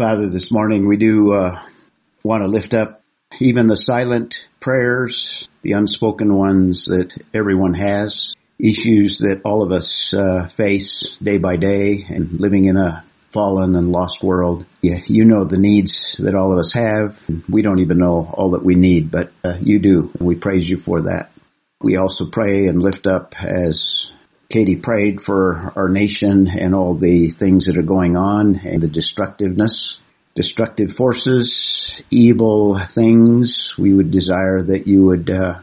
Father, this morning we do uh, want to lift up even the silent prayers, the unspoken ones that everyone has, issues that all of us uh, face day by day and living in a fallen and lost world. Yeah, you know the needs that all of us have. We don't even know all that we need, but uh, you do, and we praise you for that. We also pray and lift up as Katie prayed for our nation and all the things that are going on and the destructiveness, destructive forces, evil things. We would desire that you would uh,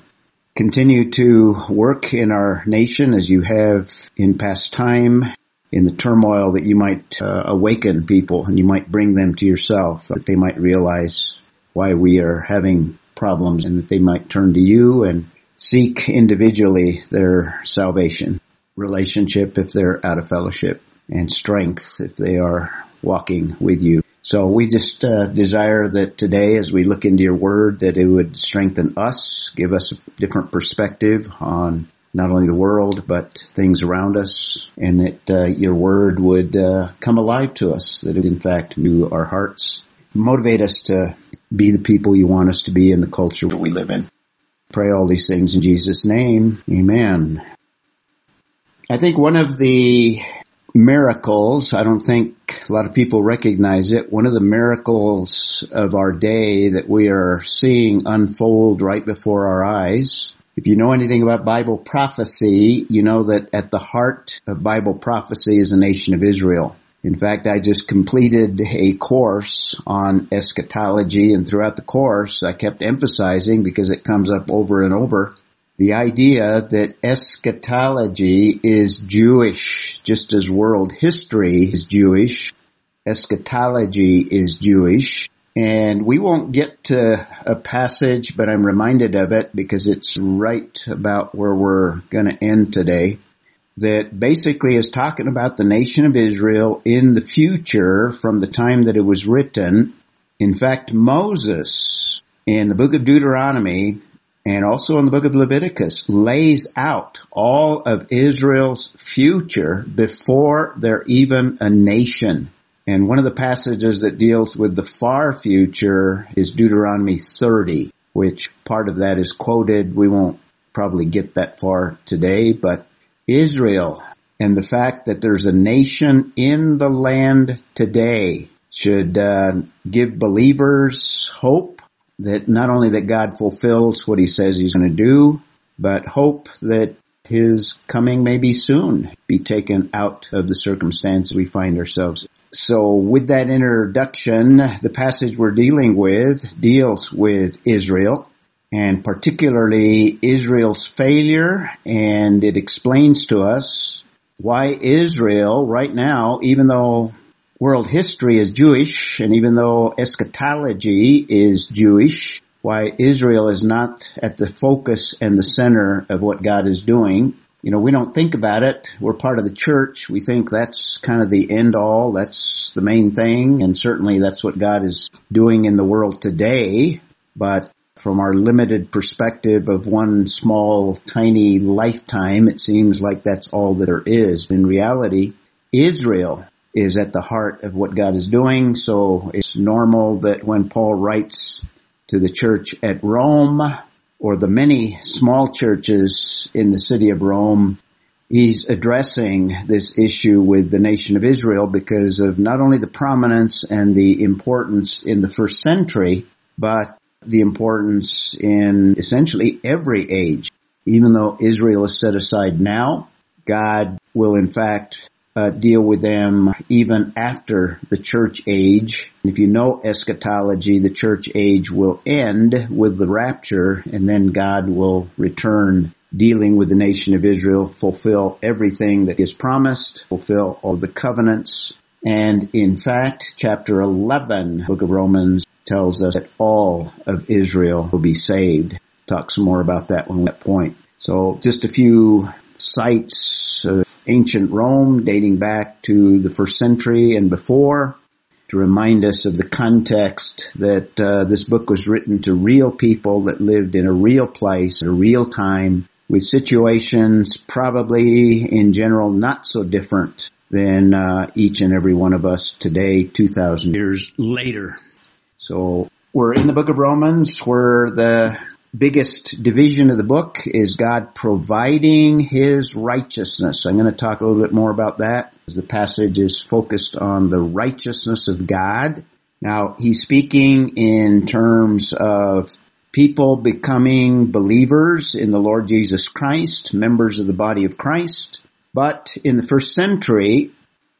continue to work in our nation as you have in past time in the turmoil that you might uh, awaken people and you might bring them to yourself, that they might realize why we are having problems and that they might turn to you and seek individually their salvation, relationship if they're out of fellowship, and strength if they are walking with you. So we just uh, desire that today, as we look into your word, that it would strengthen us, give us a different perspective on not only the world, but things around us, and that uh, your word would uh, come alive to us, that it in fact knew our hearts, motivate us to be the people you want us to be in the culture we live in. Pray all these things in Jesus' name. Amen. I think one of the miracles, I don't think a lot of people recognize it, one of the miracles of our day that we are seeing unfold right before our eyes if you know anything about Bible prophecy, you know that at the heart of Bible prophecy is the nation of Israel. In fact, I just completed a course on eschatology and throughout the course I kept emphasizing because it comes up over and over the idea that eschatology is Jewish, just as world history is Jewish. Eschatology is Jewish. And we won't get to a passage, but I'm reminded of it because it's right about where we're going to end today. That basically is talking about the nation of Israel in the future from the time that it was written. In fact, Moses in the book of Deuteronomy and also in the book of Leviticus lays out all of Israel's future before they're even a nation. And one of the passages that deals with the far future is Deuteronomy 30, which part of that is quoted. We won't probably get that far today, but Israel and the fact that there's a nation in the land today should uh, give believers hope that not only that God fulfills what he says he's going to do, but hope that his coming may be soon, be taken out of the circumstance we find ourselves so with that introduction, the passage we're dealing with deals with Israel and particularly Israel's failure and it explains to us why Israel right now, even though world history is Jewish and even though eschatology is Jewish, why Israel is not at the focus and the center of what God is doing you know, we don't think about it. We're part of the church. We think that's kind of the end all. That's the main thing. And certainly that's what God is doing in the world today. But from our limited perspective of one small, tiny lifetime, it seems like that's all that there is. In reality, Israel is at the heart of what God is doing. So it's normal that when Paul writes to the church at Rome, or the many small churches in the city of Rome, he's addressing this issue with the nation of Israel because of not only the prominence and the importance in the first century, but the importance in essentially every age. Even though Israel is set aside now, God will in fact uh, deal with them even after the church age. If you know eschatology, the church age will end with the rapture and then God will return dealing with the nation of Israel, fulfill everything that is promised, fulfill all the covenants. And in fact, chapter 11, book of Romans tells us that all of Israel will be saved. Talk some more about that when we point. So just a few sites of ancient Rome dating back to the first century and before to remind us of the context that uh, this book was written to real people that lived in a real place, a real time, with situations probably in general not so different than uh, each and every one of us today, 2,000 years later. So we're in the book of Romans where the biggest division of the book is God providing His righteousness. I'm going to talk a little bit more about that as the passage is focused on the righteousness of God. Now, he's speaking in terms of people becoming believers in the Lord Jesus Christ, members of the body of Christ. But in the first century,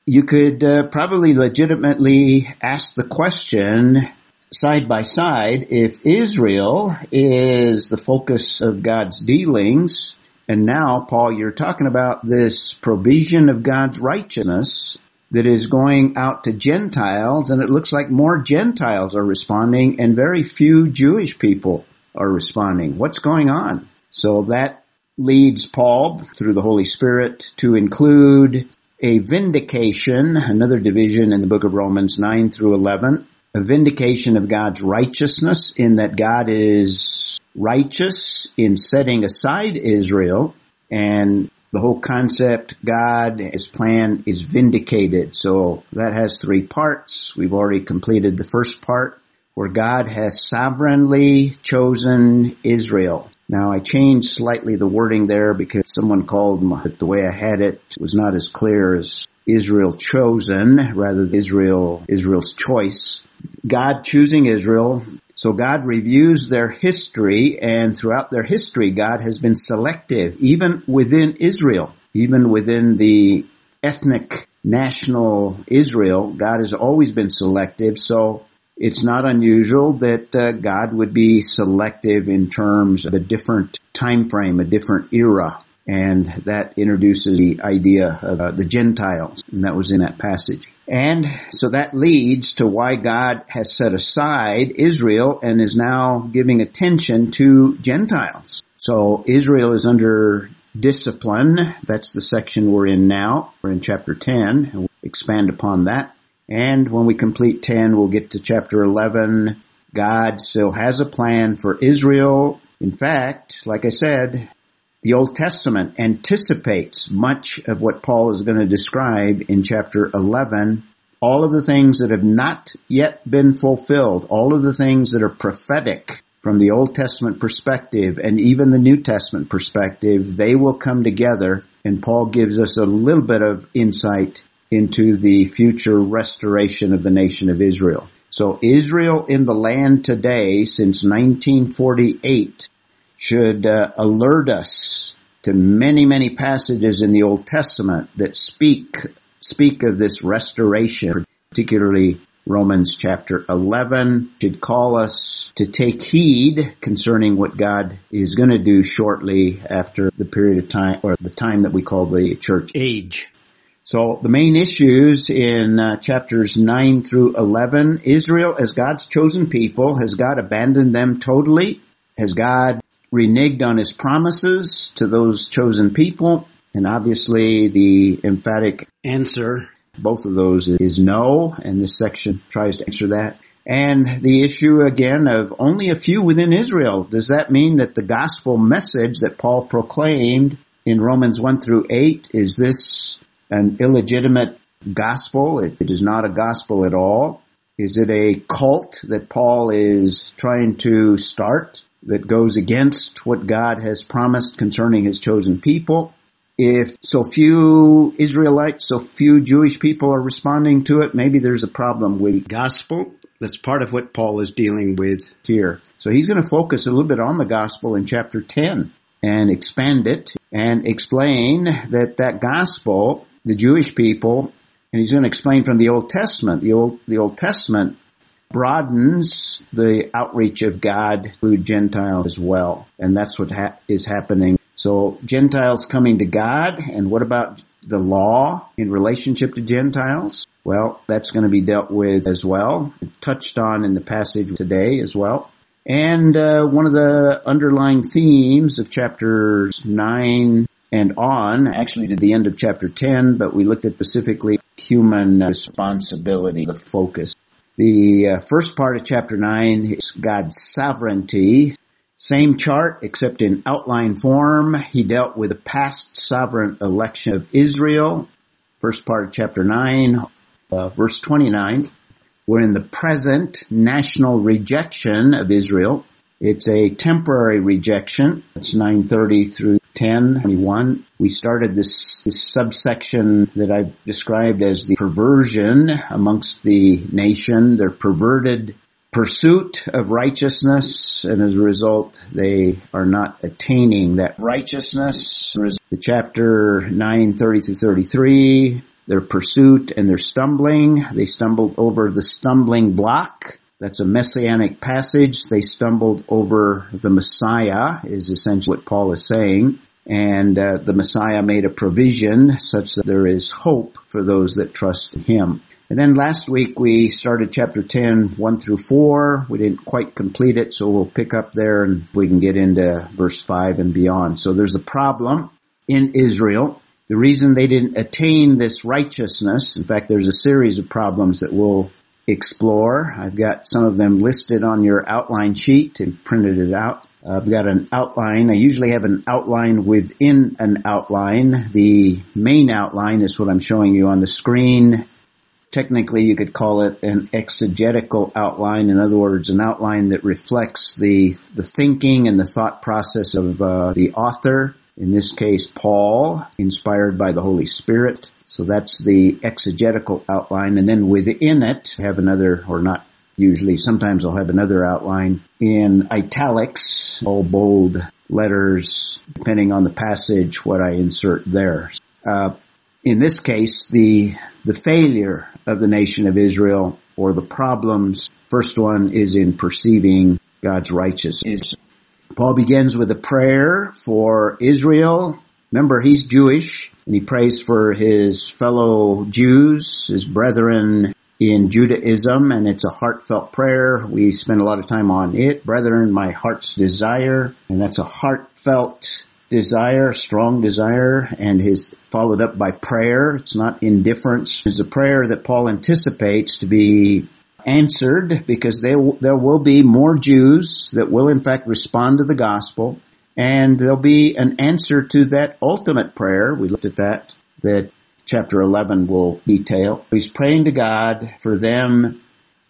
you could uh, probably legitimately ask the question, side by side, if Israel is the focus of God's dealings, and now, Paul, you're talking about this provision of God's righteousness that is going out to Gentiles, and it looks like more Gentiles are responding and very few Jewish people are responding. What's going on? So that leads Paul through the Holy Spirit to include a vindication, another division in the book of Romans 9 through 11, a vindication of God's righteousness in that God is righteous in setting aside Israel and the whole concept, God, His plan is vindicated. So that has three parts. We've already completed the first part where God has sovereignly chosen Israel. Now I changed slightly the wording there because someone called the way I had it was not as clear as Israel chosen rather than Israel, Israel's choice. God choosing Israel. So God reviews their history and throughout their history, God has been selective, even within Israel, even within the ethnic national Israel, God has always been selective. So it's not unusual that uh, God would be selective in terms of a different time frame, a different era and that introduces the idea of uh, the Gentiles, and that was in that passage. And so that leads to why God has set aside Israel and is now giving attention to Gentiles. So Israel is under discipline. That's the section we're in now. We're in chapter 10 and we'll expand upon that. And when we complete 10, we'll get to chapter 11. God still has a plan for Israel. In fact, like I said, the Old Testament anticipates much of what Paul is going to describe in chapter 11. All of the things that have not yet been fulfilled, all of the things that are prophetic from the Old Testament perspective and even the New Testament perspective, they will come together and Paul gives us a little bit of insight into the future restoration of the nation of Israel. So Israel in the land today since 1948 should uh, alert us to many, many passages in the Old Testament that speak speak of this restoration, particularly Romans chapter 11 should call us to take heed concerning what God is going to do shortly after the period of time or the time that we call the church age. So the main issues in uh, chapters 9 through 11, Israel as God's chosen people, has God abandoned them totally? Has God reneged on his promises to those chosen people. And obviously the emphatic answer, both of those is no. And this section tries to answer that. And the issue again of only a few within Israel. Does that mean that the gospel message that Paul proclaimed in Romans 1 through 8, is this an illegitimate gospel? it, it is not a gospel at all. Is it a cult that Paul is trying to start? That goes against what God has promised concerning his chosen people. If so few Israelites, so few Jewish people are responding to it, maybe there's a problem with gospel. That's part of what Paul is dealing with here. So he's going to focus a little bit on the gospel in chapter 10 and expand it and explain that that gospel, the Jewish people, and he's going to explain from the Old Testament. The Old, the Old Testament broadens the outreach of God through Gentiles as well. And that's what ha- is happening. So Gentiles coming to God, and what about the law in relationship to Gentiles? Well, that's going to be dealt with as well. touched on in the passage today as well. And uh, one of the underlying themes of chapters 9 and on, actually to the end of chapter 10, but we looked at specifically human responsibility, the focus. The uh, first part of chapter 9 is God's sovereignty. Same chart, except in outline form. He dealt with the past sovereign election of Israel. first part of chapter 9, uh, verse 29. We're in the present national rejection of Israel. It's a temporary rejection. It's 930 through 1021. We started this, this subsection that I've described as the perversion amongst the nation. They're perverted pursuit of righteousness and as a result they are not attaining that righteousness. The chapter 9, 30 through 33, their pursuit and their stumbling. They stumbled over the stumbling block. That's a messianic passage. They stumbled over the Messiah is essentially what Paul is saying. And uh, the Messiah made a provision such that there is hope for those that trust him. And then last week we started chapter 10, 1 through 4. We didn't quite complete it, so we'll pick up there and we can get into verse 5 and beyond. So there's a problem in Israel. The reason they didn't attain this righteousness, in fact there's a series of problems that we'll explore. I've got some of them listed on your outline sheet and printed it out. I've got an outline. I usually have an outline within an outline. The main outline is what I'm showing you on the screen technically you could call it an exegetical outline. In other words, an outline that reflects the the thinking and the thought process of uh, the author. In this case, Paul, inspired by the Holy Spirit. So that's the exegetical outline, and then within it, have another, or not usually, sometimes I'll have another outline in italics, all bold letters, depending on the passage, what I insert there. Uh, in this case, the the failure of the nation of Israel or the problems. First one is in perceiving God's righteousness. Paul begins with a prayer for Israel. Remember, he's Jewish and he prays for his fellow Jews, his brethren in Judaism, and it's a heartfelt prayer. We spend a lot of time on it. Brethren, my heart's desire, and that's a heartfelt desire, strong desire, and is followed up by prayer. It's not indifference. It's a prayer that Paul anticipates to be answered because there, there will be more Jews that will in fact respond to the gospel and there'll be an answer to that ultimate prayer. We looked at that, that chapter 11 will detail. He's praying to God for them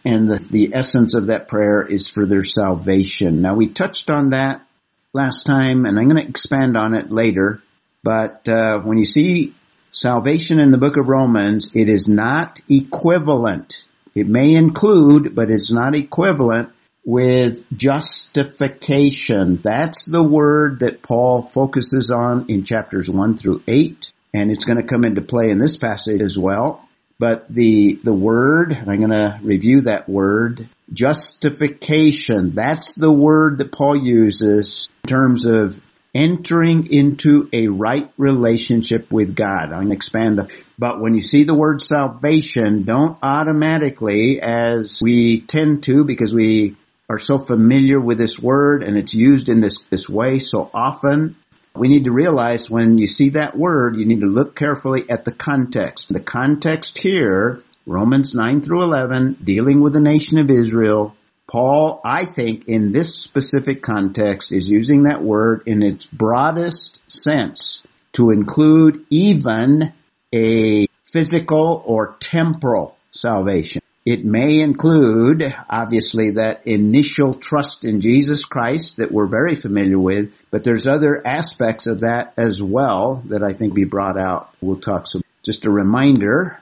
and the, the essence of that prayer is for their salvation. Now we touched on that last time and I'm going to expand on it later. But uh, when you see salvation in the book of Romans, it is not equivalent. It may include, but it's not equivalent with justification. That's the word that Paul focuses on in chapters 1 through 8, and it's going to come into play in this passage as well. But the, the word, I'm going to review that word, justification, that's the word that Paul uses in terms of entering into a right relationship with God. I'm going to expand, but when you see the word salvation, don't automatically, as we tend to, because we are so familiar with this word and it's used in this, this way so often, we need to realize when you see that word, you need to look carefully at the context. The context here, Romans 9 through 11, dealing with the nation of Israel, Paul, I think in this specific context is using that word in its broadest sense to include even a physical or temporal salvation. It may include, obviously, that initial trust in Jesus Christ that we're very familiar with, but there's other aspects of that as well that I think be brought out. We'll talk some, just a reminder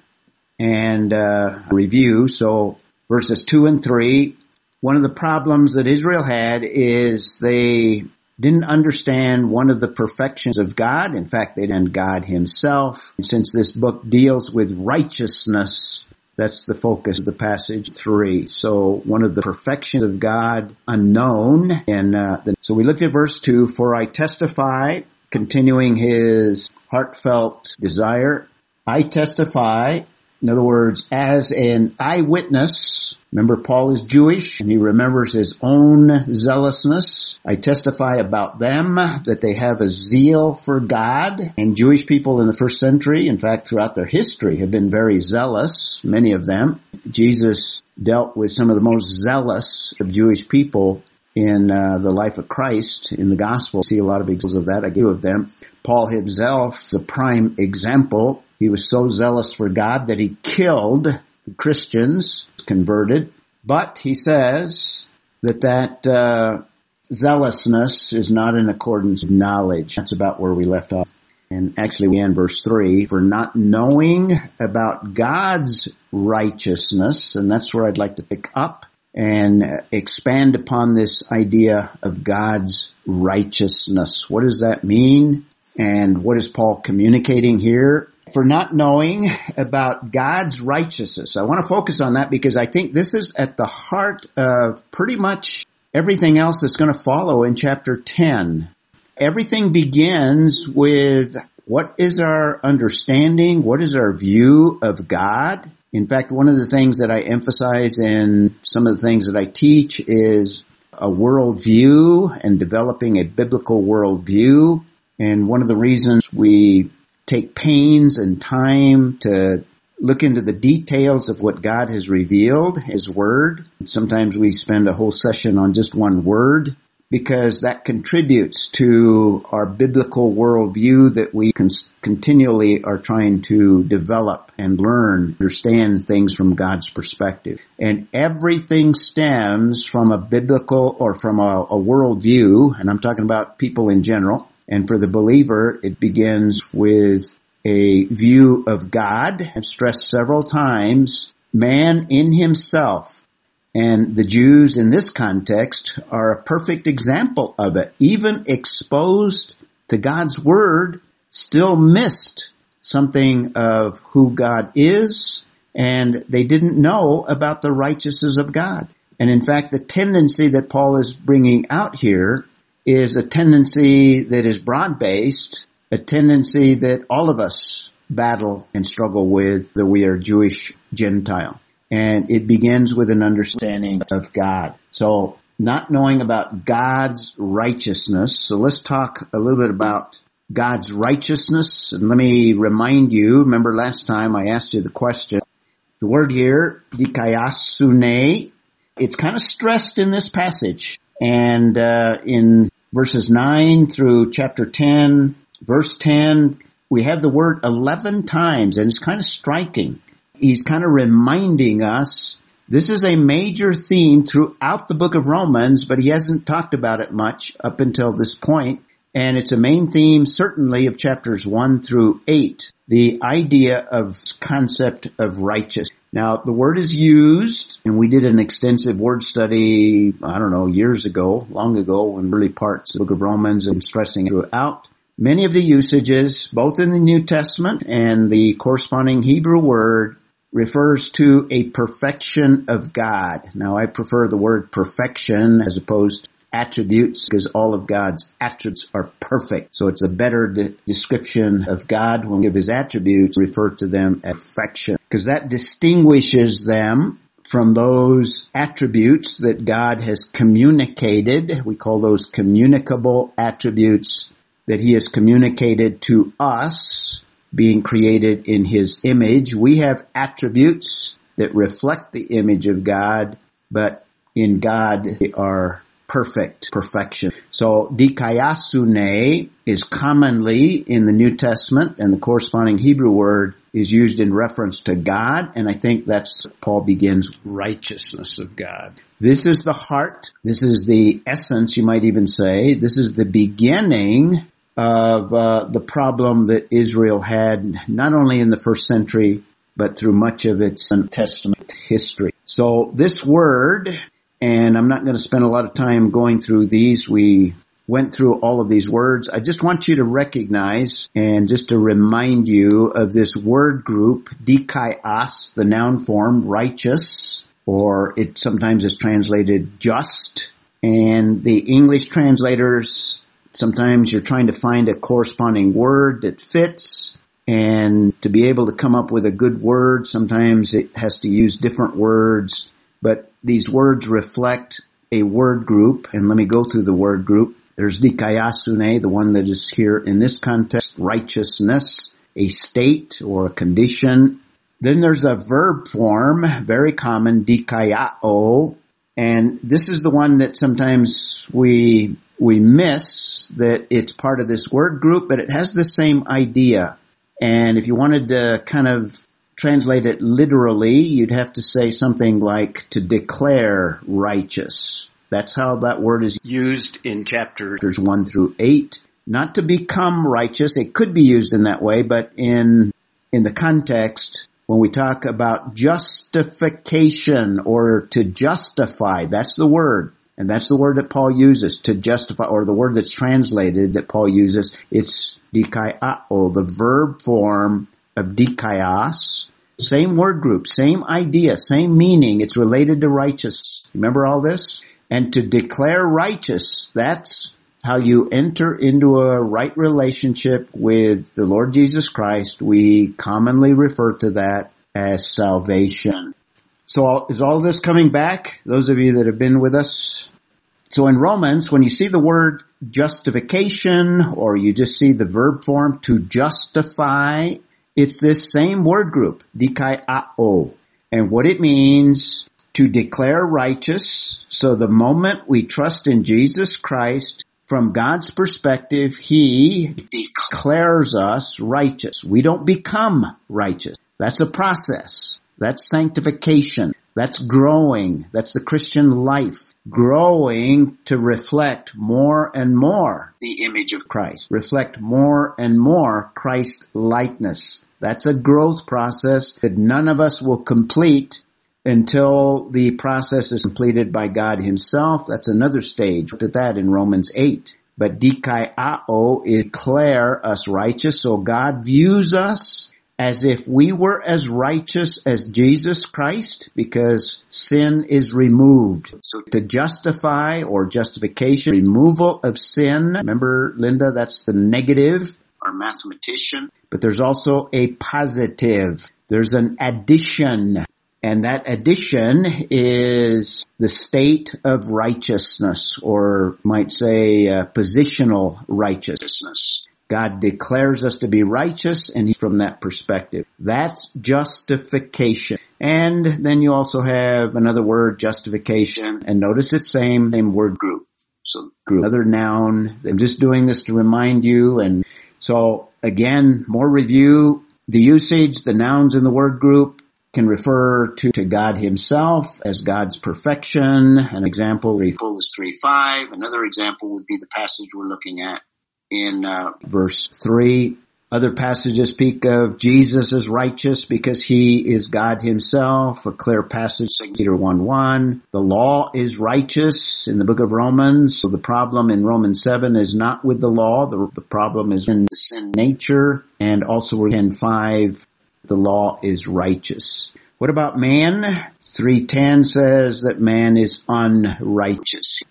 and uh, review. So verses two and three, one of the problems that Israel had is they didn't understand one of the perfections of God. In fact, they didn't God himself. Since this book deals with righteousness, that's the focus of the passage three. So one of the perfections of God unknown. And uh, so we looked at verse two, for I testify, continuing his heartfelt desire. I testify in other words, as an eyewitness, remember Paul is Jewish and he remembers his own zealousness. I testify about them that they have a zeal for God and Jewish people in the first century, in fact throughout their history have been very zealous, many of them. Jesus dealt with some of the most zealous of Jewish people in uh, the life of Christ in the gospel. See a lot of examples of that. I give of them. Paul himself, the prime example. He was so zealous for God that he killed Christians, converted. But he says that that uh, zealousness is not in accordance with knowledge. That's about where we left off. And actually we end verse three, for not knowing about God's righteousness, and that's where I'd like to pick up and expand upon this idea of God's righteousness. What does that mean? And what is Paul communicating here? For not knowing about God's righteousness. I want to focus on that because I think this is at the heart of pretty much everything else that's going to follow in chapter 10. Everything begins with what is our understanding? What is our view of God? In fact, one of the things that I emphasize in some of the things that I teach is a worldview and developing a biblical worldview. And one of the reasons we take pains and time to look into the details of what God has revealed, His Word. Sometimes we spend a whole session on just one word because that contributes to our biblical worldview that we con- continually are trying to develop and learn, understand things from God's perspective. And everything stems from a biblical or from a, a worldview, and I'm talking about people in general. And for the believer, it begins with a view of God. I've stressed several times, man in himself and the Jews in this context are a perfect example of it. Even exposed to God's Word, still missed something of who God is, and they didn't know about the righteousness of God. And in fact, the tendency that Paul is bringing out here is a tendency that is broad-based, a tendency that all of us battle and struggle with, that we are Jewish Gentile and it begins with an understanding of God. So not knowing about God's righteousness. So let's talk a little bit about God's righteousness. And let me remind you, remember last time I asked you the question, the word here, dikaiosune, it's kind of stressed in this passage. And uh, in verses 9 through chapter 10, verse 10, we have the word 11 times and it's kind of striking he's kind of reminding us this is a major theme throughout the book of Romans, but he hasn't talked about it much up until this point. And it's a main theme certainly of chapters one through eight. The idea of concept of righteous. Now the word is used and we did an extensive word study, I don't know, years ago, long ago in early parts of the book of Romans and stressing throughout. Many of the usages, both in the New Testament and the corresponding Hebrew word, refers to a perfection of God. Now I prefer the word perfection as opposed to attributes because all of God's attributes are perfect. So it's a better de- description of God when we give his attributes, refer to them as perfection because that distinguishes them from those attributes that God has communicated. We call those communicable attributes that he has communicated to us being created in his image. We have attributes that reflect the image of God, but in God they are perfect, perfection. So dikaiosune is commonly in the New Testament and the corresponding Hebrew word is used in reference to God and I think that's Paul begins righteousness of God. This is the heart. This is the essence, you might even say. This is the beginning of uh, the problem that Israel had not only in the first century but through much of its New Testament history. So this word, and I'm not going to spend a lot of time going through these. We went through all of these words. I just want you to recognize and just to remind you of this word group, dikaios, the noun form, righteous, or it sometimes is translated just. And the English translators Sometimes you're trying to find a corresponding word that fits and to be able to come up with a good word, sometimes it has to use different words, but these words reflect a word group. And let me go through the word group. There's dikaiosune, the one that is here in this context, righteousness, a state or a condition. Then there's a verb form, very common, dikaiao, And this is the one that sometimes we, we miss that it's part of this word group, but it has the same idea. And if you wanted to kind of translate it literally, you'd have to say something like to declare righteous. That's how that word is used in chapters 1 through 8. Not to become righteous. It could be used in that way, but in, in the context, when we talk about justification or to justify, that's the word. And that's the word that Paul uses to justify, or the word that's translated that Paul uses. It's dikaiao, the verb form of dikaios. Same word group, same idea, same meaning. It's related to righteousness. Remember all this? And to declare righteous, that's how you enter into a right relationship with the Lord Jesus Christ. We commonly refer to that as salvation. So is all this coming back? Those of you that have been with us. So in Romans, when you see the word justification or you just see the verb form to justify, it's this same word group, dikai dikaiao. And what it means to declare righteous. So the moment we trust in Jesus Christ, from God's perspective, He declares us righteous. We don't become righteous. That's a process. That's sanctification. That's growing. That's the Christian life. Growing to reflect more and more the image of Christ. Reflect more and more Christ likeness. That's a growth process that none of us will complete until the process is completed by God himself. That's another stage. Look at that in Romans 8. But dikaiao, declare us righteous. So God views us as if we were as righteous as Jesus Christ because sin is removed. So to justify or justification, removal of sin. Remember, Linda, that's the negative or mathematician. But there's also a positive. There's an addition. And that addition is the state of righteousness, or might say uh, positional righteousness. God declares us to be righteous and from that perspective. That's justification. And then you also have another word, justification, and notice it's same, same word group. So group, another noun. I'm just doing this to remind you. And so again, more review. The usage, the nouns in the word group, can refer to, to God himself as God's perfection. An example, full is 3 5. Another example would be the passage we're looking at in uh, verse 3. Other passages speak of Jesus as righteous because he is God himself. A clear passage, 2 Peter 1 1. The law is righteous in the book of Romans. So the problem in Romans 7 is not with the law. The, the problem is in the sin nature. And also in 5, the law is righteous. What about man? 310 says that man is unrighteous.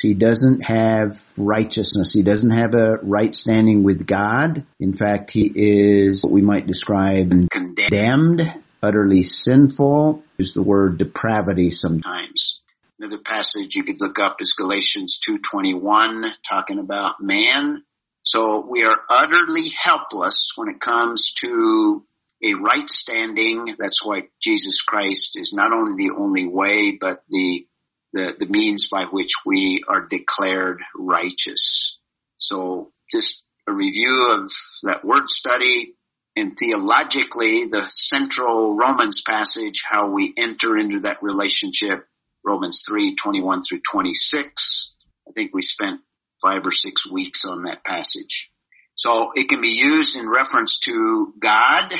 He doesn't have righteousness. He doesn't have a right standing with God. In fact, he is what we might describe condemned, utterly sinful. Use the word depravity sometimes. Another passage you could look up is Galatians 2.21 talking about man. So we are utterly helpless when it comes to a right standing. That's why Jesus Christ is not only the only way, but the, the, the means by which we are declared righteous. So just a review of that word study and theologically the central Romans passage, how we enter into that relationship, Romans 3, 21 through 26. I think we spent five or six weeks on that passage. So it can be used in reference to God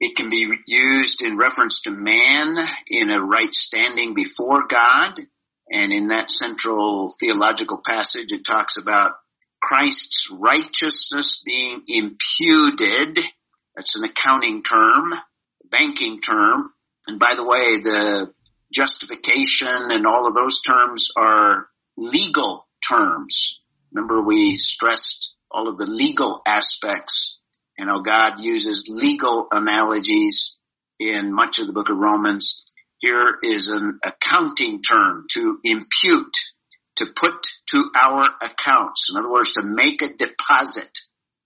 it can be used in reference to man in a right standing before God. And in that central theological passage, it talks about Christ's righteousness being imputed. That's an accounting term, banking term. And by the way, the justification and all of those terms are legal terms. Remember we stressed all of the legal aspects you know, God uses legal analogies in much of the book of Romans. Here is an accounting term to impute, to put to our accounts. In other words, to make a deposit,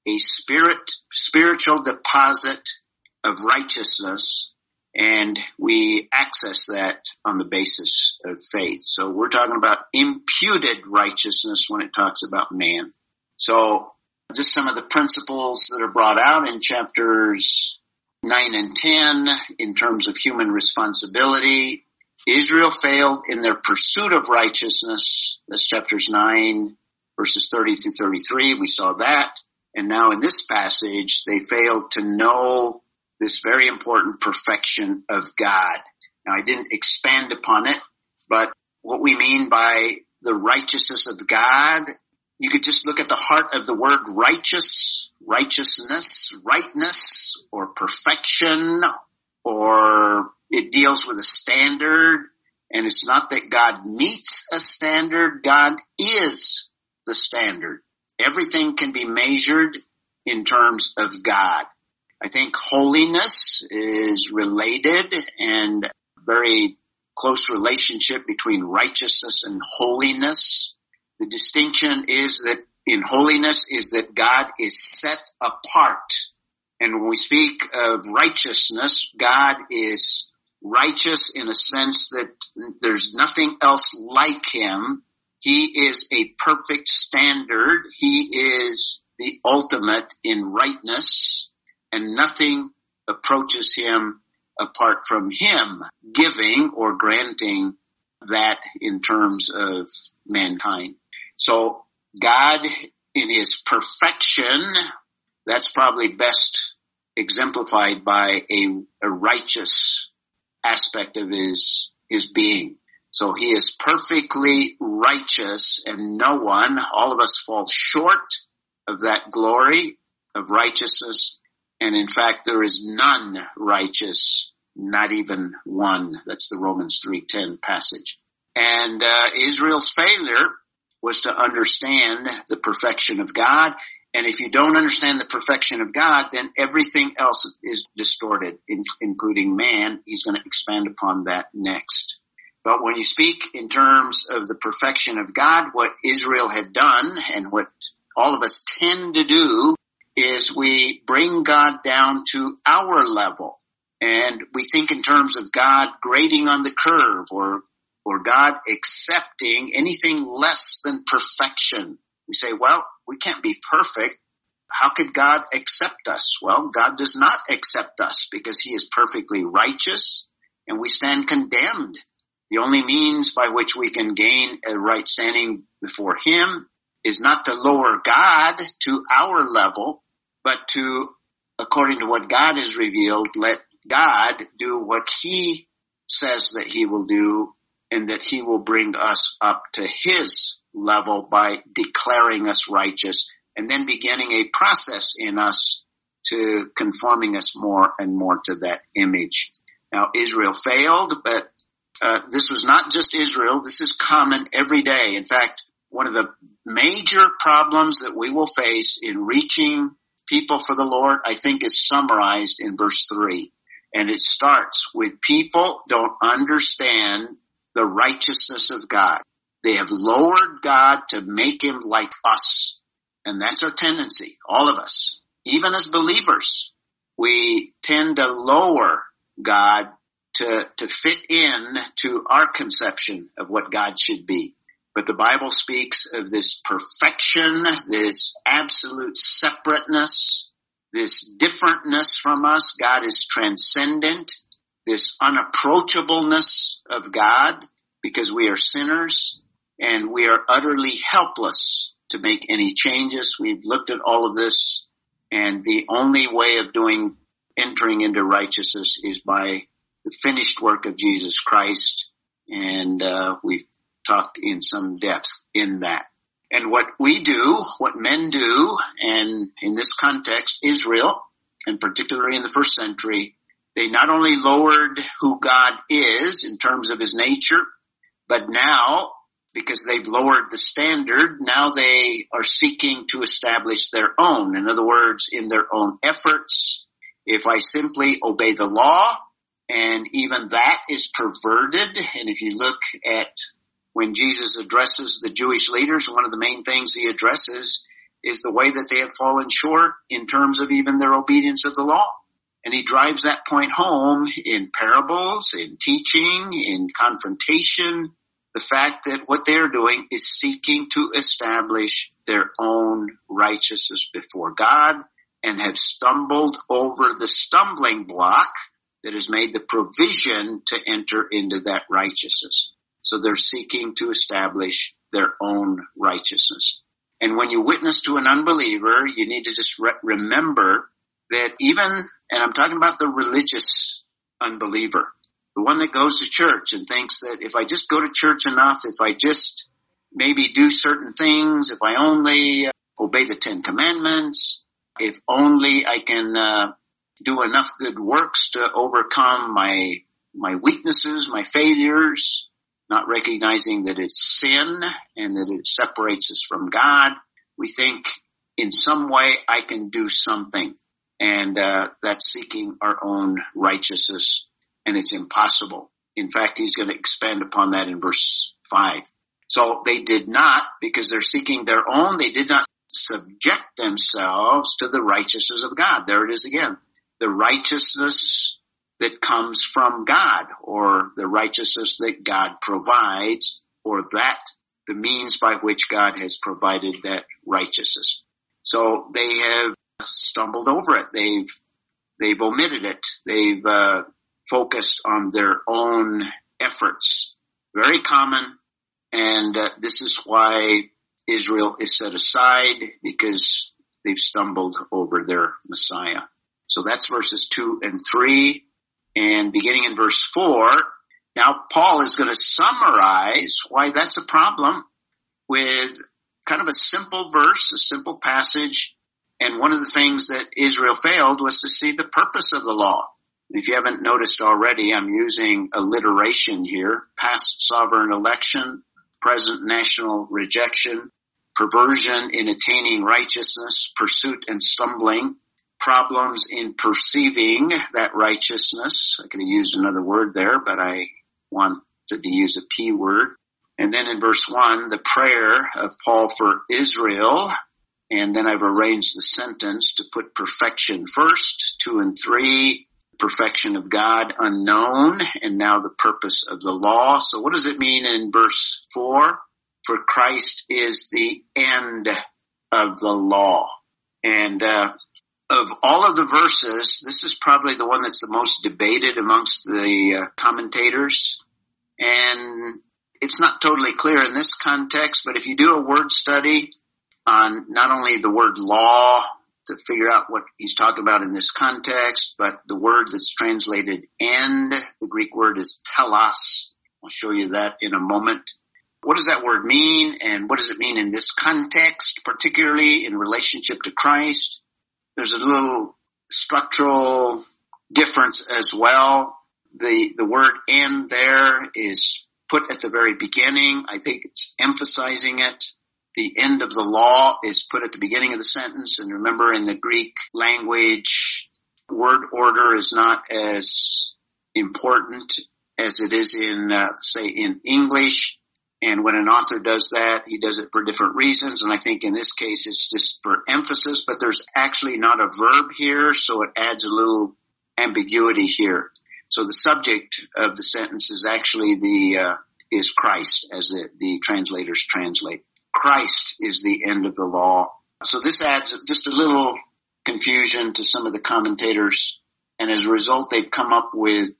a spirit, spiritual deposit of righteousness And we access that on the basis of faith. So we're talking about imputed righteousness when it talks about man. So just some of the principles that are brought out in chapters 9 and 10 in terms of human responsibility. Israel failed in their pursuit of righteousness. That's chapters 9 verses 30 through 33. We saw that. And now in this passage, they failed to know this very important perfection of God. Now I didn't expand upon it, but what we mean by the righteousness of God, you could just look at the heart of the word righteous, righteousness, rightness, or perfection, or it deals with a standard, and it's not that God meets a standard, God is the standard. Everything can be measured in terms of God. I think holiness is related and very close relationship between righteousness and holiness. The distinction is that in holiness is that God is set apart. And when we speak of righteousness, God is righteous in a sense that there's nothing else like him. He is a perfect standard. He is the ultimate in rightness and nothing approaches him apart from him giving or granting that in terms of mankind. So God in his perfection, that's probably best exemplified by a, a righteous aspect of his, his being. So he is perfectly righteous and no one, all of us fall short of that glory of righteousness. And in fact, there is none righteous, not even one. That's the Romans 3.10 passage. And uh, Israel's failure was to understand the perfection of God. And if you don't understand the perfection of God, then everything else is distorted, in, including man. He's going to expand upon that next. But when you speak in terms of the perfection of God, what Israel had done and what all of us tend to do is we bring God down to our level and we think in terms of God grading on the curve or, or God accepting anything less than perfection. We say, well, we can't be perfect. How could God accept us? Well, God does not accept us because he is perfectly righteous and we stand condemned the only means by which we can gain a right standing before Him is not to lower God to our level, but to, according to what God has revealed, let God do what He says that He will do and that He will bring us up to His level by declaring us righteous and then beginning a process in us to conforming us more and more to that image. Now Israel failed, but uh, this was not just Israel. This is common every day. In fact, one of the major problems that we will face in reaching people for the Lord, I think is summarized in verse three. And it starts with people don't understand the righteousness of God. They have lowered God to make him like us. And that's our tendency, all of us. Even as believers, we tend to lower God to, to fit in to our conception of what God should be. But the Bible speaks of this perfection, this absolute separateness, this differentness from us. God is transcendent, this unapproachableness of God because we are sinners and we are utterly helpless to make any changes. We've looked at all of this and the only way of doing entering into righteousness is by the finished work of Jesus Christ, and uh, we've talked in some depth in that. And what we do, what men do, and in this context, Israel, and particularly in the first century, they not only lowered who God is in terms of his nature, but now, because they've lowered the standard, now they are seeking to establish their own. In other words, in their own efforts, if I simply obey the law, and even that is perverted. And if you look at when Jesus addresses the Jewish leaders, one of the main things he addresses is the way that they have fallen short in terms of even their obedience of the law. And he drives that point home in parables, in teaching, in confrontation, the fact that what they're doing is seeking to establish their own righteousness before God and have stumbled over the stumbling block that has made the provision to enter into that righteousness. So they're seeking to establish their own righteousness. And when you witness to an unbeliever, you need to just re- remember that even, and I'm talking about the religious unbeliever, the one that goes to church and thinks that if I just go to church enough, if I just maybe do certain things, if I only uh, obey the Ten Commandments, if only I can uh, do enough good works to overcome my my weaknesses, my failures, not recognizing that it's sin and that it separates us from God. We think in some way I can do something, and uh, that's seeking our own righteousness and it's impossible. In fact, he's going to expand upon that in verse 5. So they did not, because they're seeking their own, they did not subject themselves to the righteousness of God. There it is again. The righteousness that comes from God, or the righteousness that God provides, or that the means by which God has provided that righteousness. So they have stumbled over it. They've they've omitted it. They've uh, focused on their own efforts. Very common, and uh, this is why Israel is set aside because they've stumbled over their Messiah. So that's verses two and three, and beginning in verse four. Now Paul is going to summarize why that's a problem with kind of a simple verse, a simple passage, and one of the things that Israel failed was to see the purpose of the law. If you haven't noticed already, I'm using alliteration here. Past sovereign election, present national rejection, perversion in attaining righteousness, pursuit and stumbling, problems in perceiving that righteousness. I could have used another word there, but I wanted to use a P word. And then in verse one, the prayer of Paul for Israel. And then I've arranged the sentence to put perfection first, two and three, perfection of God unknown and now the purpose of the law. So what does it mean in verse four? For Christ is the end of the law. And, uh, of all of the verses, this is probably the one that's the most debated amongst the uh, commentators. And it's not totally clear in this context, but if you do a word study on not only the word law to figure out what he's talking about in this context, but the word that's translated end, the Greek word is telos. I'll show you that in a moment. What does that word mean and what does it mean in this context, particularly in relationship to Christ? There's a little structural difference as well. The, the word end there is put at the very beginning. I think it's emphasizing it the end of the law is put at the beginning of the sentence. And remember in the Greek language, word order is not as important as it is in, uh, say, in English. And when an author does that, he does it for different reasons. And I think in this case, it's just for emphasis, but there's actually not a verb here. So it adds a little ambiguity here. So the subject of the sentence is actually the, uh, is Christ as the, the translators translate. Christ is the end of the law. So this adds just a little confusion to some of the commentators. And as a result, they've come up with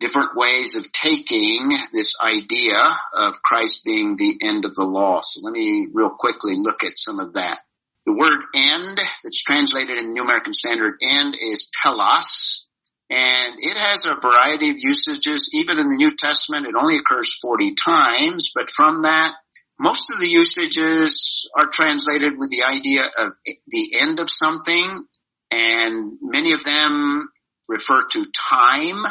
different ways of taking this idea of Christ being the end of the law. So let me real quickly look at some of that. The word end that's translated in the New American Standard end is telos. And it has a variety of usages. Even in the New Testament, it only occurs 40 times, but from that, most of the usages are translated with the idea of the end of something, and many of them refer to time.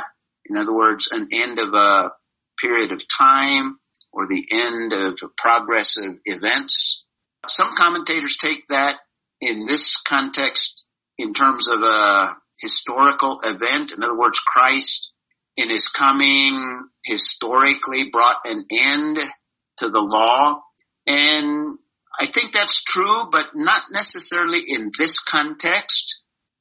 In other words, an end of a period of time or the end of a progress of events. Some commentators take that in this context in terms of a historical event. In other words, Christ in his coming historically brought an end to the law. And I think that's true, but not necessarily in this context.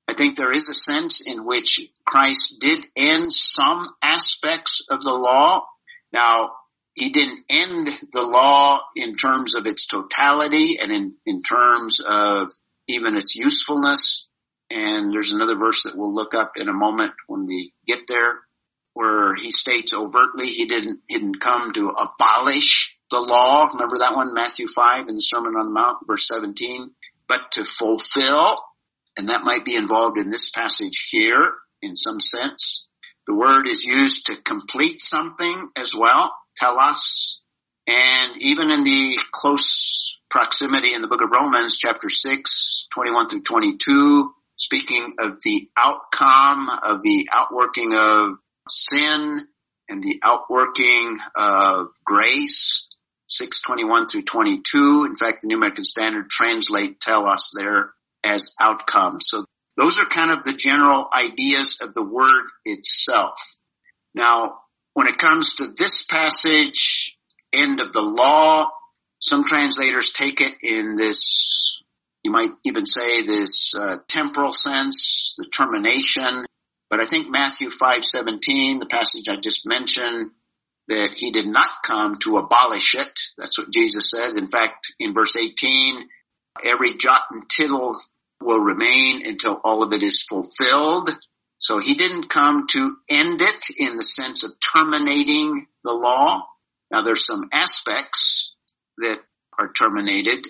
I think there is a sense in which Christ did end some aspects of the law. Now, he didn't end the law in terms of its totality and in, in terms of even its usefulness. And there's another verse that we'll look up in a moment when we get there where he states overtly he didn't, he didn't come to abolish the law. Remember that one, Matthew 5 in the Sermon on the Mount, verse 17, but to fulfill. And that might be involved in this passage here in some sense. The word is used to complete something as well telos. And even in the close proximity in the book of Romans, chapter 6, 21 through 22, speaking of the outcome of the outworking of sin and the outworking of grace, 621 through 22. In fact, the New American Standard translate telos there as outcome. So those are kind of the general ideas of the word itself. Now, when it comes to this passage, end of the law, some translators take it in this, you might even say this uh, temporal sense, the termination. But I think Matthew 5:17, the passage I just mentioned, that he did not come to abolish it. That's what Jesus says. In fact, in verse 18, every jot and tittle will remain until all of it is fulfilled. So he didn't come to end it in the sense of terminating the law. Now there's some aspects that are terminated,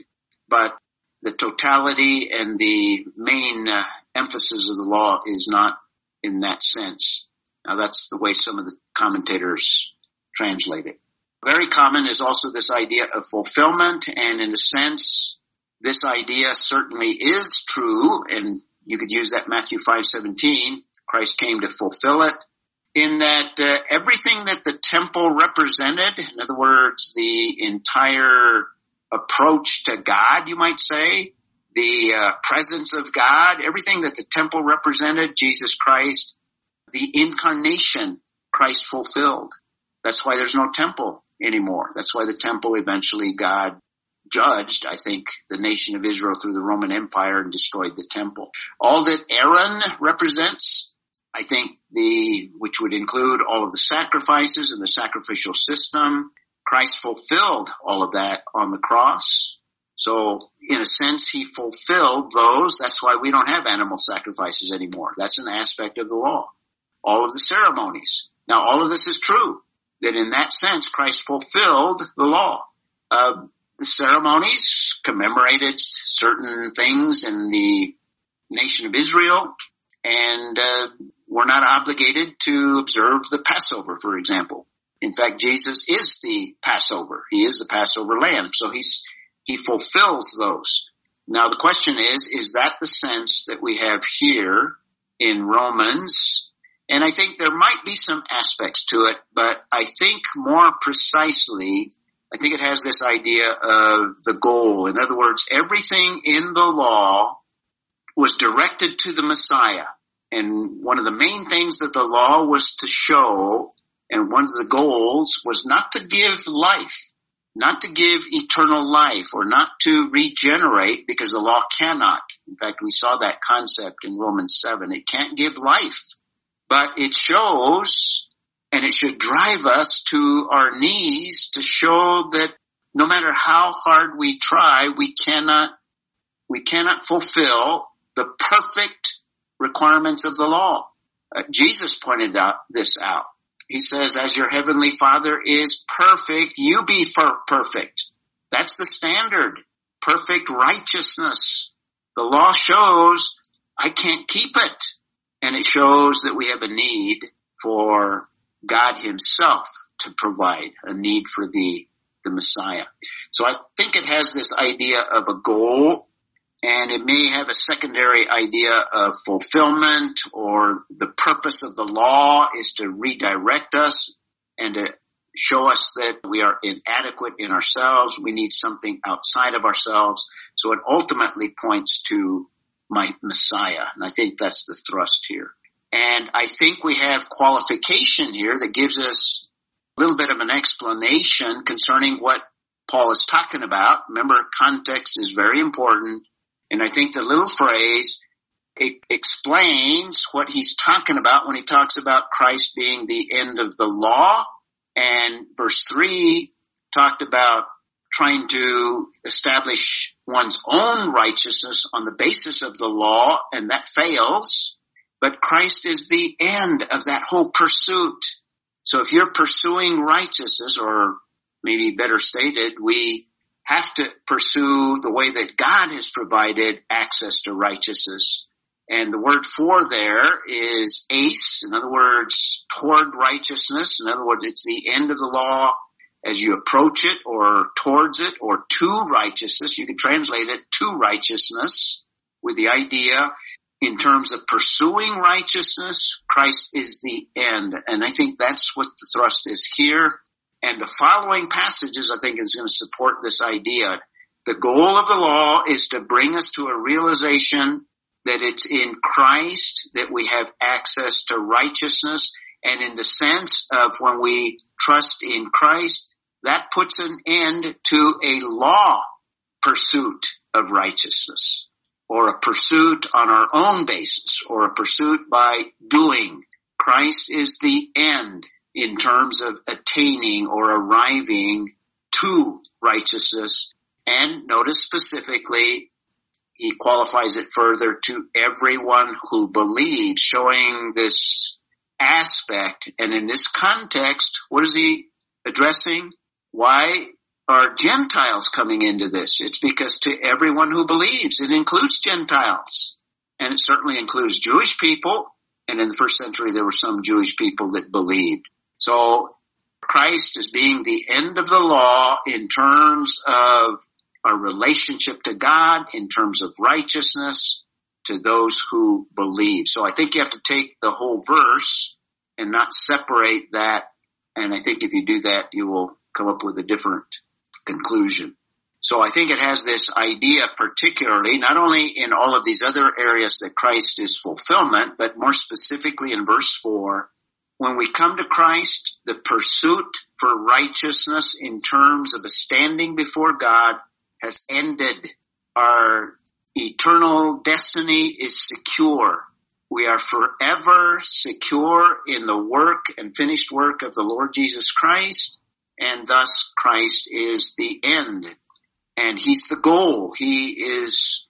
but the totality and the main uh, emphasis of the law is not in that sense. Now that's the way some of the commentators translate it. Very common is also this idea of fulfillment and in a sense, this idea certainly is true and you could use that Matthew 517 Christ came to fulfill it in that uh, everything that the temple represented, in other words, the entire approach to God, you might say, the uh, presence of God, everything that the temple represented, Jesus Christ, the incarnation Christ fulfilled. That's why there's no temple anymore. That's why the temple eventually God judged, I think, the nation of Israel through the Roman Empire and destroyed the temple. All that Aaron represents, I think the, which would include all of the sacrifices and the sacrificial system. Christ fulfilled all of that on the cross. So in a sense, he fulfilled those. That's why we don't have animal sacrifices anymore. That's an aspect of the law. All of the ceremonies. Now all of this is true. That in that sense, Christ fulfilled the law. Uh, the ceremonies commemorated certain things in the nation of Israel, and uh, we're not obligated to observe the Passover, for example. In fact, Jesus is the Passover. He is the Passover lamb. So he's, he fulfills those. Now the question is, is that the sense that we have here in Romans? And I think there might be some aspects to it, but I think more precisely, I think it has this idea of the goal. In other words, everything in the law was directed to the Messiah. And one of the main things that the law was to show, and one of the goals was not to give life, not to give eternal life or not to regenerate because the law cannot. In fact, we saw that concept in Romans 7. It can't give life, but it shows and it should drive us to our knees to show that no matter how hard we try, we cannot, we cannot fulfill the perfect requirements of the law. Uh, Jesus pointed out this out. He says, as your heavenly father is perfect, you be perfect. That's the standard. Perfect righteousness. The law shows I can't keep it. And it shows that we have a need for God himself to provide a need for the, the Messiah. So I think it has this idea of a goal and it may have a secondary idea of fulfillment or the purpose of the law is to redirect us and to show us that we are inadequate in ourselves. We need something outside of ourselves. So it ultimately points to my Messiah. And I think that's the thrust here. And I think we have qualification here that gives us a little bit of an explanation concerning what Paul is talking about. Remember, context is very important. And I think the little phrase, it explains what he's talking about when he talks about Christ being the end of the law. And verse three talked about trying to establish one's own righteousness on the basis of the law, and that fails. But Christ is the end of that whole pursuit. So if you're pursuing righteousness, or maybe better stated, we have to pursue the way that God has provided access to righteousness. And the word for there is eis. In other words, toward righteousness. In other words, it's the end of the law as you approach it or towards it or to righteousness. You can translate it to righteousness with the idea in terms of pursuing righteousness. Christ is the end. And I think that's what the thrust is here. And the following passages I think is going to support this idea. The goal of the law is to bring us to a realization that it's in Christ that we have access to righteousness. And in the sense of when we trust in Christ, that puts an end to a law pursuit of righteousness or a pursuit on our own basis or a pursuit by doing. Christ is the end in terms of attaining or arriving to righteousness. And notice specifically, he qualifies it further to everyone who believes, showing this aspect. And in this context, what is he addressing? Why are Gentiles coming into this? It's because to everyone who believes, it includes Gentiles. And it certainly includes Jewish people. And in the first century, there were some Jewish people that believed. So Christ is being the end of the law in terms of our relationship to God, in terms of righteousness to those who believe. So I think you have to take the whole verse and not separate that. And I think if you do that, you will come up with a different conclusion. So I think it has this idea particularly, not only in all of these other areas that Christ is fulfillment, but more specifically in verse four, when we come to Christ, the pursuit for righteousness in terms of a standing before God has ended. Our eternal destiny is secure. We are forever secure in the work and finished work of the Lord Jesus Christ and thus Christ is the end and he's the goal. He is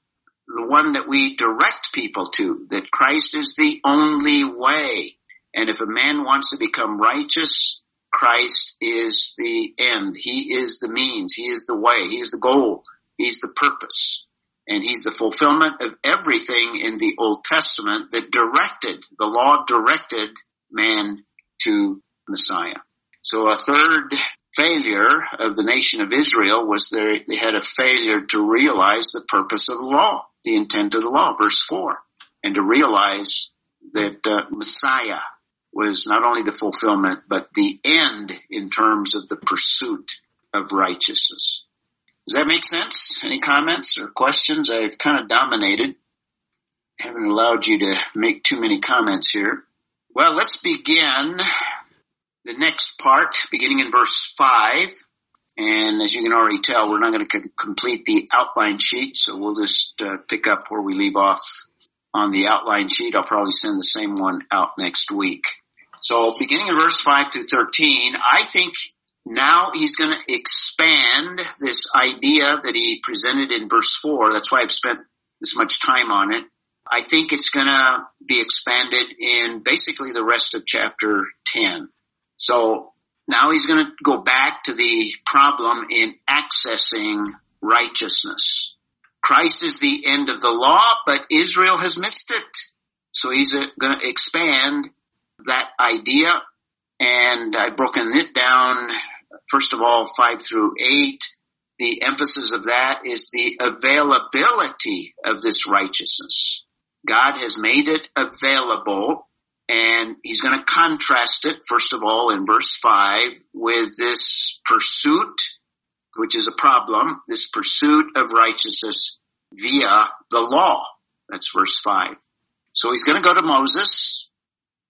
the one that we direct people to, that Christ is the only way. And if a man wants to become righteous, Christ is the end. He is the means. He is the way. He is the goal. He's the purpose. And he's the fulfillment of everything in the Old Testament that directed, the law directed man to Messiah. So a third failure of the nation of Israel was they, they had a failure to realize the purpose of the law, the intent of the law, verse 4, and to realize that uh, Messiah was not only the fulfillment, but the end in terms of the pursuit of righteousness. Does that make sense? Any comments or questions? I've kind of dominated. I haven't allowed you to make too many comments here. Well, let's begin the next part, beginning in verse 5, and as you can already tell, we're not going to complete the outline sheet, so we'll just uh, pick up where we leave off on the outline sheet. I'll probably send the same one out next week. So beginning in verse 5 to 13, I think now he's going to expand this idea that he presented in verse 4. That's why I've spent this much time on it. I think it's going to be expanded in basically the rest of chapter 10. So now he's going to go back to the problem in accessing righteousness. Christ is the end of the law, but Israel has missed it. So he's uh, going to expand that idea and I've broken it down, first of all, five through eight. The emphasis of that is the availability of this righteousness. God has made it available and he's going to contrast it, first of all, in verse 5 with this pursuit, which is a problem, this pursuit of righteousness via the law. That's verse 5. So he's going to go to Moses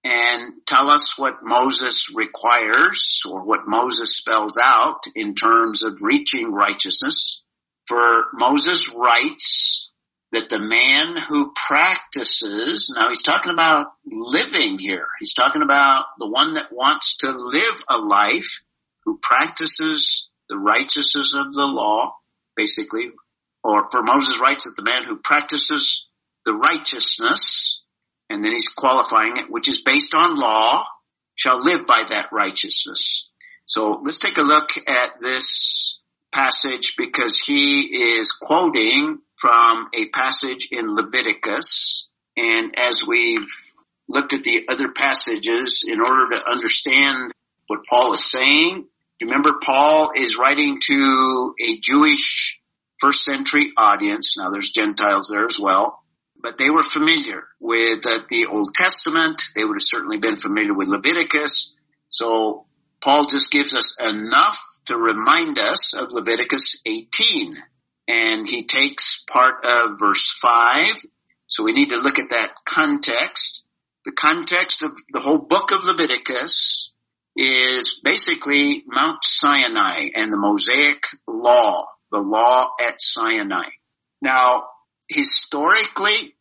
and tell us what Moses requires or what Moses spells out in terms of reaching righteousness. For Moses writes that the man who practices, now he's talking about living here. He's talking about the one that wants to live a life who practices the righteousness of the law, basically, or for Moses writes that the man who practices the righteousness, and then he's qualifying it, which is based on law, shall live by that righteousness. So let's take a look at this passage because he is quoting from a passage in Leviticus. And as we've looked at the other passages in order to understand what Paul is saying, remember Paul is writing to a Jewish first century audience. Now there's Gentiles there as well, but they were familiar with uh, the Old Testament. They would have certainly been familiar with Leviticus. So Paul just gives us enough to remind us of Leviticus 18 and he takes part of verse 5. So we need to look at that context. The context of the whole book of Leviticus is basically Mount Sinai and the Mosaic law, the law at Sinai. Now, historically,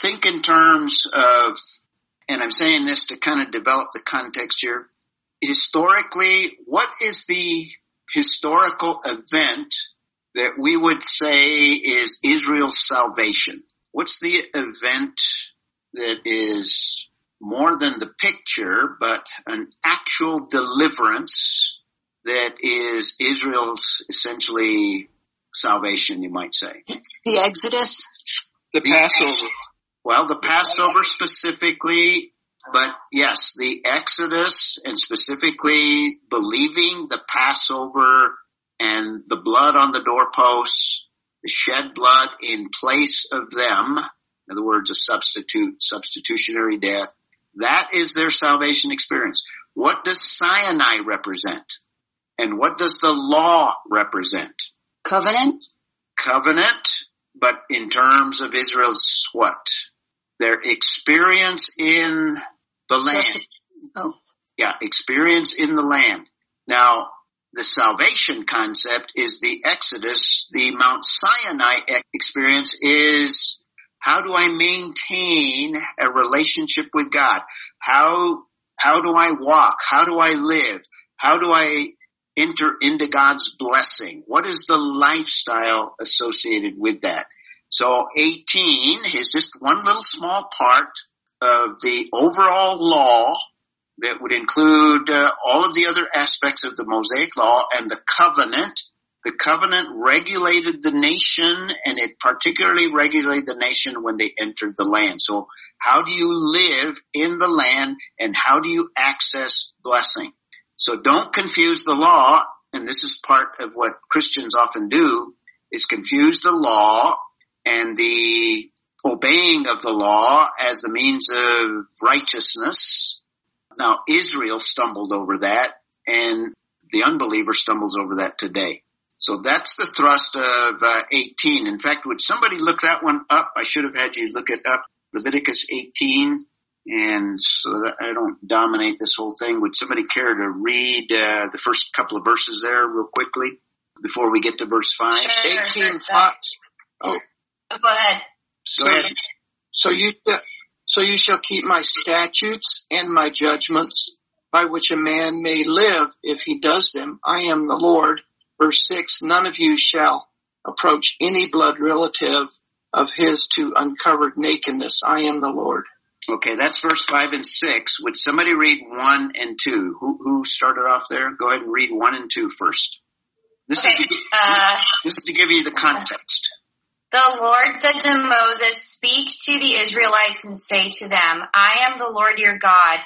think in terms of, and I'm saying this to kind of develop the context here. Historically, what is the historical event that we would say is Israel's salvation. What's the event that is more than the picture, but an actual deliverance that is Israel's essentially salvation, you might say? The Exodus? The, the Passover. Well, the Passover specifically, but yes, the Exodus and specifically believing the Passover and the blood on the doorposts, the shed blood in place of them, in other words, a substitute, substitutionary death, that is their salvation experience. What does Sinai represent? And what does the law represent? Covenant? Covenant, but in terms of Israel's what? Their experience in the land. oh. Yeah, experience in the land. Now, the salvation concept is the Exodus. The Mount Sinai experience is how do I maintain a relationship with God? How, how do I walk? How do I live? How do I enter into God's blessing? What is the lifestyle associated with that? So 18 is just one little small part of the overall law that would include uh, all of the other aspects of the Mosaic Law and the covenant. The covenant regulated the nation and it particularly regulated the nation when they entered the land. So how do you live in the land and how do you access blessing? So don't confuse the law, and this is part of what Christians often do, is confuse the law and the obeying of the law as the means of righteousness now Israel stumbled over that and the unbeliever stumbles over that today. So that's the thrust of uh, 18. In fact, would somebody look that one up? I should have had you look it up. Leviticus 18. And so that I don't dominate this whole thing, would somebody care to read uh, the first couple of verses there real quickly before we get to verse 5? Sure, 18 pots. Oh. oh. Go ahead. So, Go ahead. So you, so you shall keep my statutes and my judgments by which a man may live if he does them. I am the Lord. Verse six, none of you shall approach any blood relative of his to uncovered nakedness. I am the Lord. Okay, that's verse five and six. Would somebody read one and two? Who, who started off there? Go ahead and read one and two first. This, okay, is, to, uh, this is to give you the context. The Lord said to Moses, speak to the Israelites and say to them, I am the Lord your God.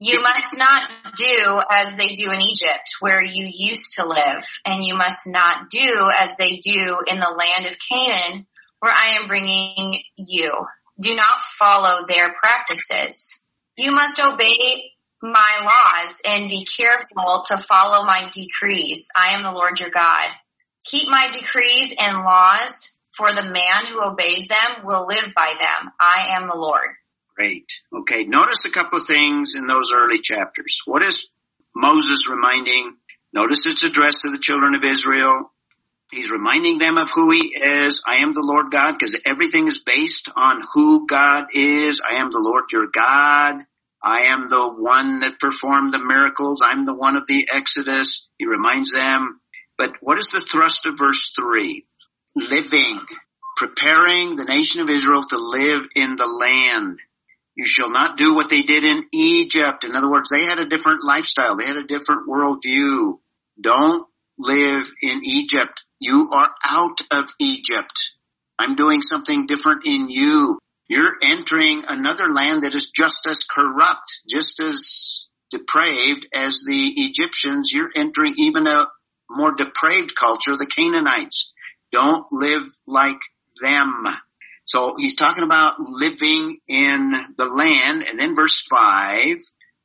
You must not do as they do in Egypt, where you used to live, and you must not do as they do in the land of Canaan, where I am bringing you. Do not follow their practices. You must obey my laws and be careful to follow my decrees. I am the Lord your God. Keep my decrees and laws for the man who obeys them will live by them. I am the Lord. Great. Okay. Notice a couple of things in those early chapters. What is Moses reminding? Notice it's addressed to the children of Israel. He's reminding them of who he is. I am the Lord God because everything is based on who God is. I am the Lord your God. I am the one that performed the miracles. I'm the one of the Exodus. He reminds them. But what is the thrust of verse three? Living, preparing the nation of Israel to live in the land. You shall not do what they did in Egypt. In other words, they had a different lifestyle. They had a different worldview. Don't live in Egypt. You are out of Egypt. I'm doing something different in you. You're entering another land that is just as corrupt, just as depraved as the Egyptians. You're entering even a more depraved culture, the Canaanites. Don't live like them. So he's talking about living in the land. And then verse five,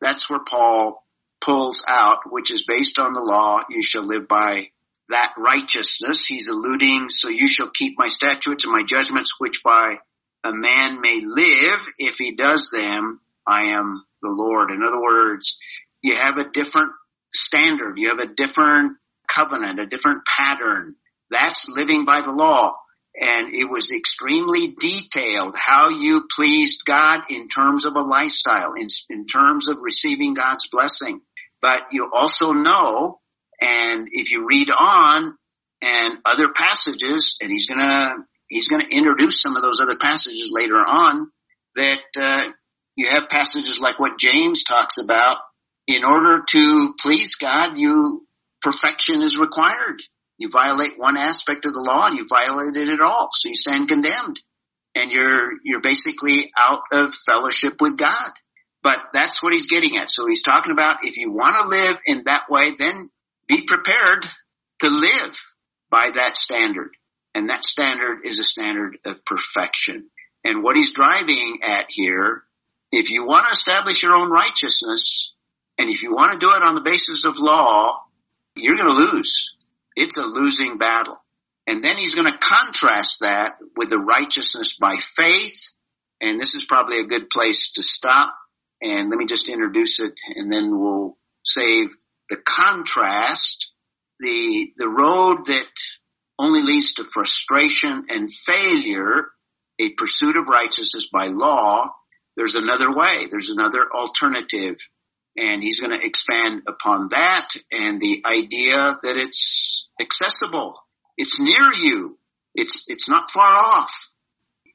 that's where Paul pulls out, which is based on the law. You shall live by that righteousness. He's alluding, so you shall keep my statutes and my judgments, which by a man may live if he does them. I am the Lord. In other words, you have a different standard. You have a different covenant, a different pattern. That's living by the law and it was extremely detailed how you pleased God in terms of a lifestyle, in, in terms of receiving God's blessing. But you also know, and if you read on and other passages, and he's gonna, he's gonna introduce some of those other passages later on, that, uh, you have passages like what James talks about. In order to please God, you, perfection is required. You violate one aspect of the law and you violated it all. So you stand condemned and you're, you're basically out of fellowship with God. But that's what he's getting at. So he's talking about if you want to live in that way, then be prepared to live by that standard. And that standard is a standard of perfection. And what he's driving at here, if you want to establish your own righteousness, and if you want to do it on the basis of law, you're going to lose it's a losing battle. And then he's going to contrast that with the righteousness by faith. And this is probably a good place to stop. And let me just introduce it and then we'll save the contrast. The, the road that only leads to frustration and failure, a pursuit of righteousness by law. There's another way. There's another alternative and he's going to expand upon that and the idea that it's accessible. It's near you. It's, it's not far off.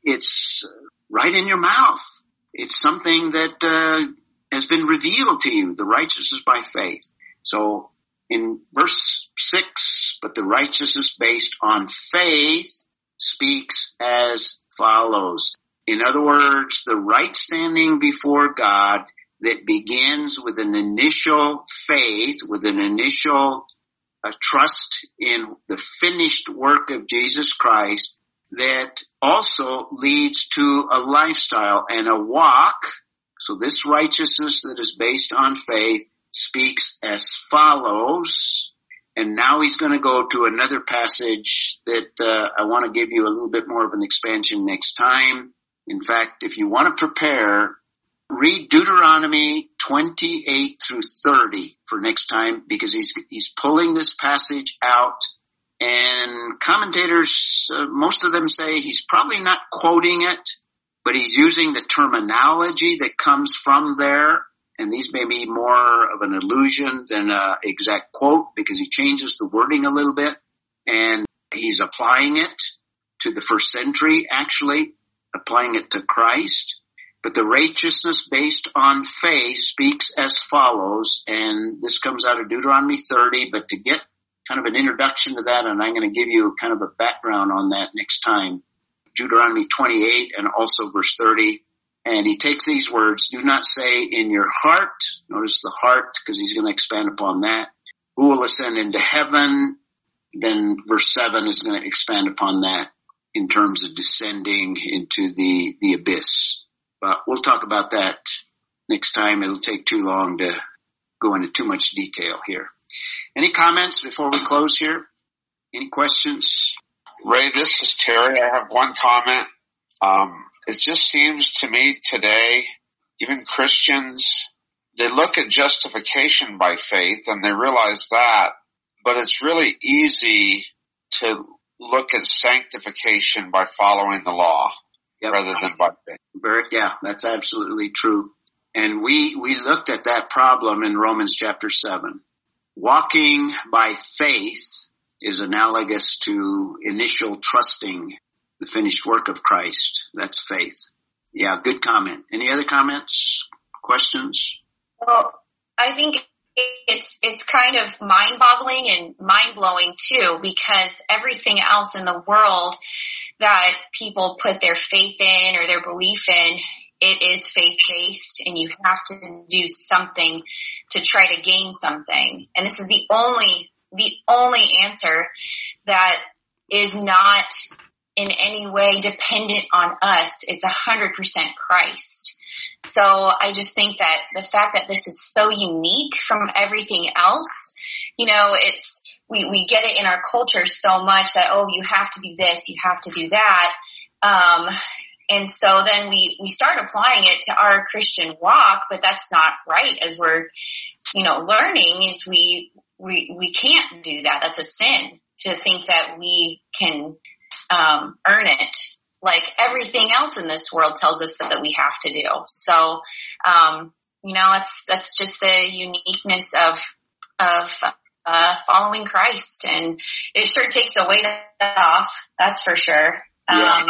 It's right in your mouth. It's something that, uh, has been revealed to you, the righteousness by faith. So in verse six, but the righteousness based on faith speaks as follows. In other words, the right standing before God that begins with an initial faith, with an initial uh, trust in the finished work of Jesus Christ that also leads to a lifestyle and a walk. So this righteousness that is based on faith speaks as follows. And now he's going to go to another passage that uh, I want to give you a little bit more of an expansion next time. In fact, if you want to prepare read Deuteronomy 28 through 30 for next time because he's, he's pulling this passage out and commentators, uh, most of them say he's probably not quoting it, but he's using the terminology that comes from there. And these may be more of an illusion than an exact quote because he changes the wording a little bit and he's applying it to the first century actually, applying it to Christ. But the righteousness based on faith speaks as follows, and this comes out of Deuteronomy 30, but to get kind of an introduction to that, and I'm going to give you kind of a background on that next time. Deuteronomy 28 and also verse 30. And he takes these words, do not say in your heart, notice the heart, because he's going to expand upon that. Who will ascend into heaven? Then verse 7 is going to expand upon that in terms of descending into the, the abyss. But we'll talk about that next time. It'll take too long to go into too much detail here. Any comments before we close here? Any questions? Ray, this is Terry. I have one comment. Um, it just seems to me today, even Christians, they look at justification by faith and they realize that, but it's really easy to look at sanctification by following the law Yep. rather than by faith. Very, yeah, that's absolutely true. And we, we looked at that problem in Romans chapter 7. Walking by faith is analogous to initial trusting the finished work of Christ. That's faith. Yeah, good comment. Any other comments? Questions? Well, I think it's it's kind of mind boggling and mind blowing too because everything else in the world that people put their faith in or their belief in it is faith based and you have to do something to try to gain something. And this is the only the only answer that is not in any way dependent on us. It's a hundred percent christ so I just think that the fact that this is so unique from everything else, you know, it's, we, we get it in our culture so much that, oh, you have to do this, you have to do that. Um, and so then we, we start applying it to our Christian walk, but that's not right as we're, you know, learning is we, we, we can't do that. That's a sin to think that we can, um, earn it like everything else in this world tells us that we have to do. So, um, you know, that's, that's just the uniqueness of, of, uh, following Christ and it sure takes a weight off. That's for sure. Um,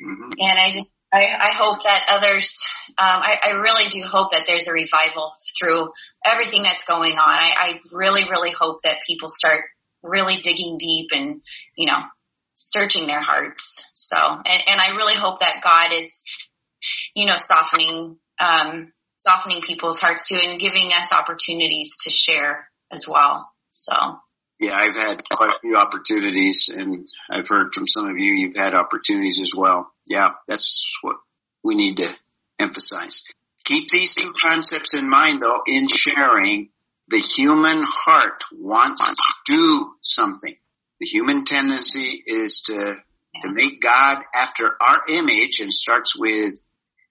hmm and I just, I, I hope that others, um, I, I really do hope that there's a revival through everything that's going on. I, I really, really hope that people start really digging deep and, you know, searching their hearts. So, and, and I really hope that God is, you know, softening, um, softening people's hearts too and giving us opportunities to share as well. So, Yeah, I've had quite a few opportunities and I've heard from some of you, you've had opportunities as well. Yeah, that's what we need to emphasize. Keep these two concepts in mind though in sharing. The human heart wants to do something. The human tendency is to, to make God after our image and starts with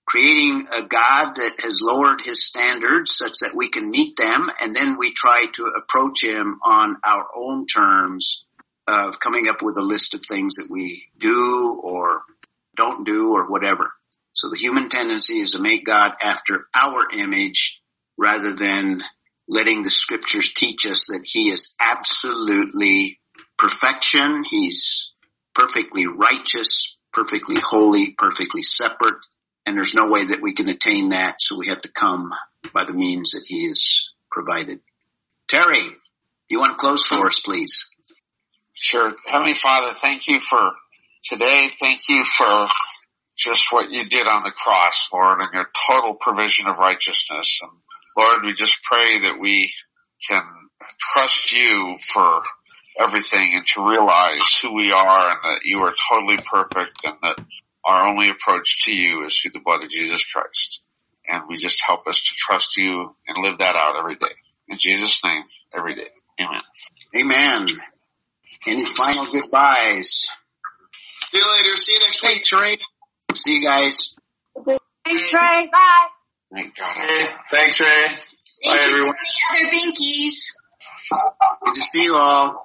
creating a God that has lowered his standards such that we can meet them and then we try to approach him on our own terms of coming up with a list of things that we do or don't do or whatever. So the human tendency is to make God after our image rather than letting the scriptures teach us that he is absolutely perfection. He's perfectly righteous, perfectly holy, perfectly separate, and there's no way that we can attain that, so we have to come by the means that he has provided. Terry, you want to close for us, please? Sure. Heavenly Father, thank you for today. Thank you for just what you did on the cross, Lord, and your total provision of righteousness. And Lord, we just pray that we can trust you for everything and to realize who we are and that you are totally perfect and that our only approach to you is through the blood of Jesus Christ. And we just help us to trust you and live that out every day. In Jesus' name, every day. Amen. Amen. Any final goodbyes? See you later. See you next week, Trey. See you guys. Thanks, Trey. Bye. Thank God. Thanks, Ray. Bye, Thank you everyone. the other binkies. Good to see you all.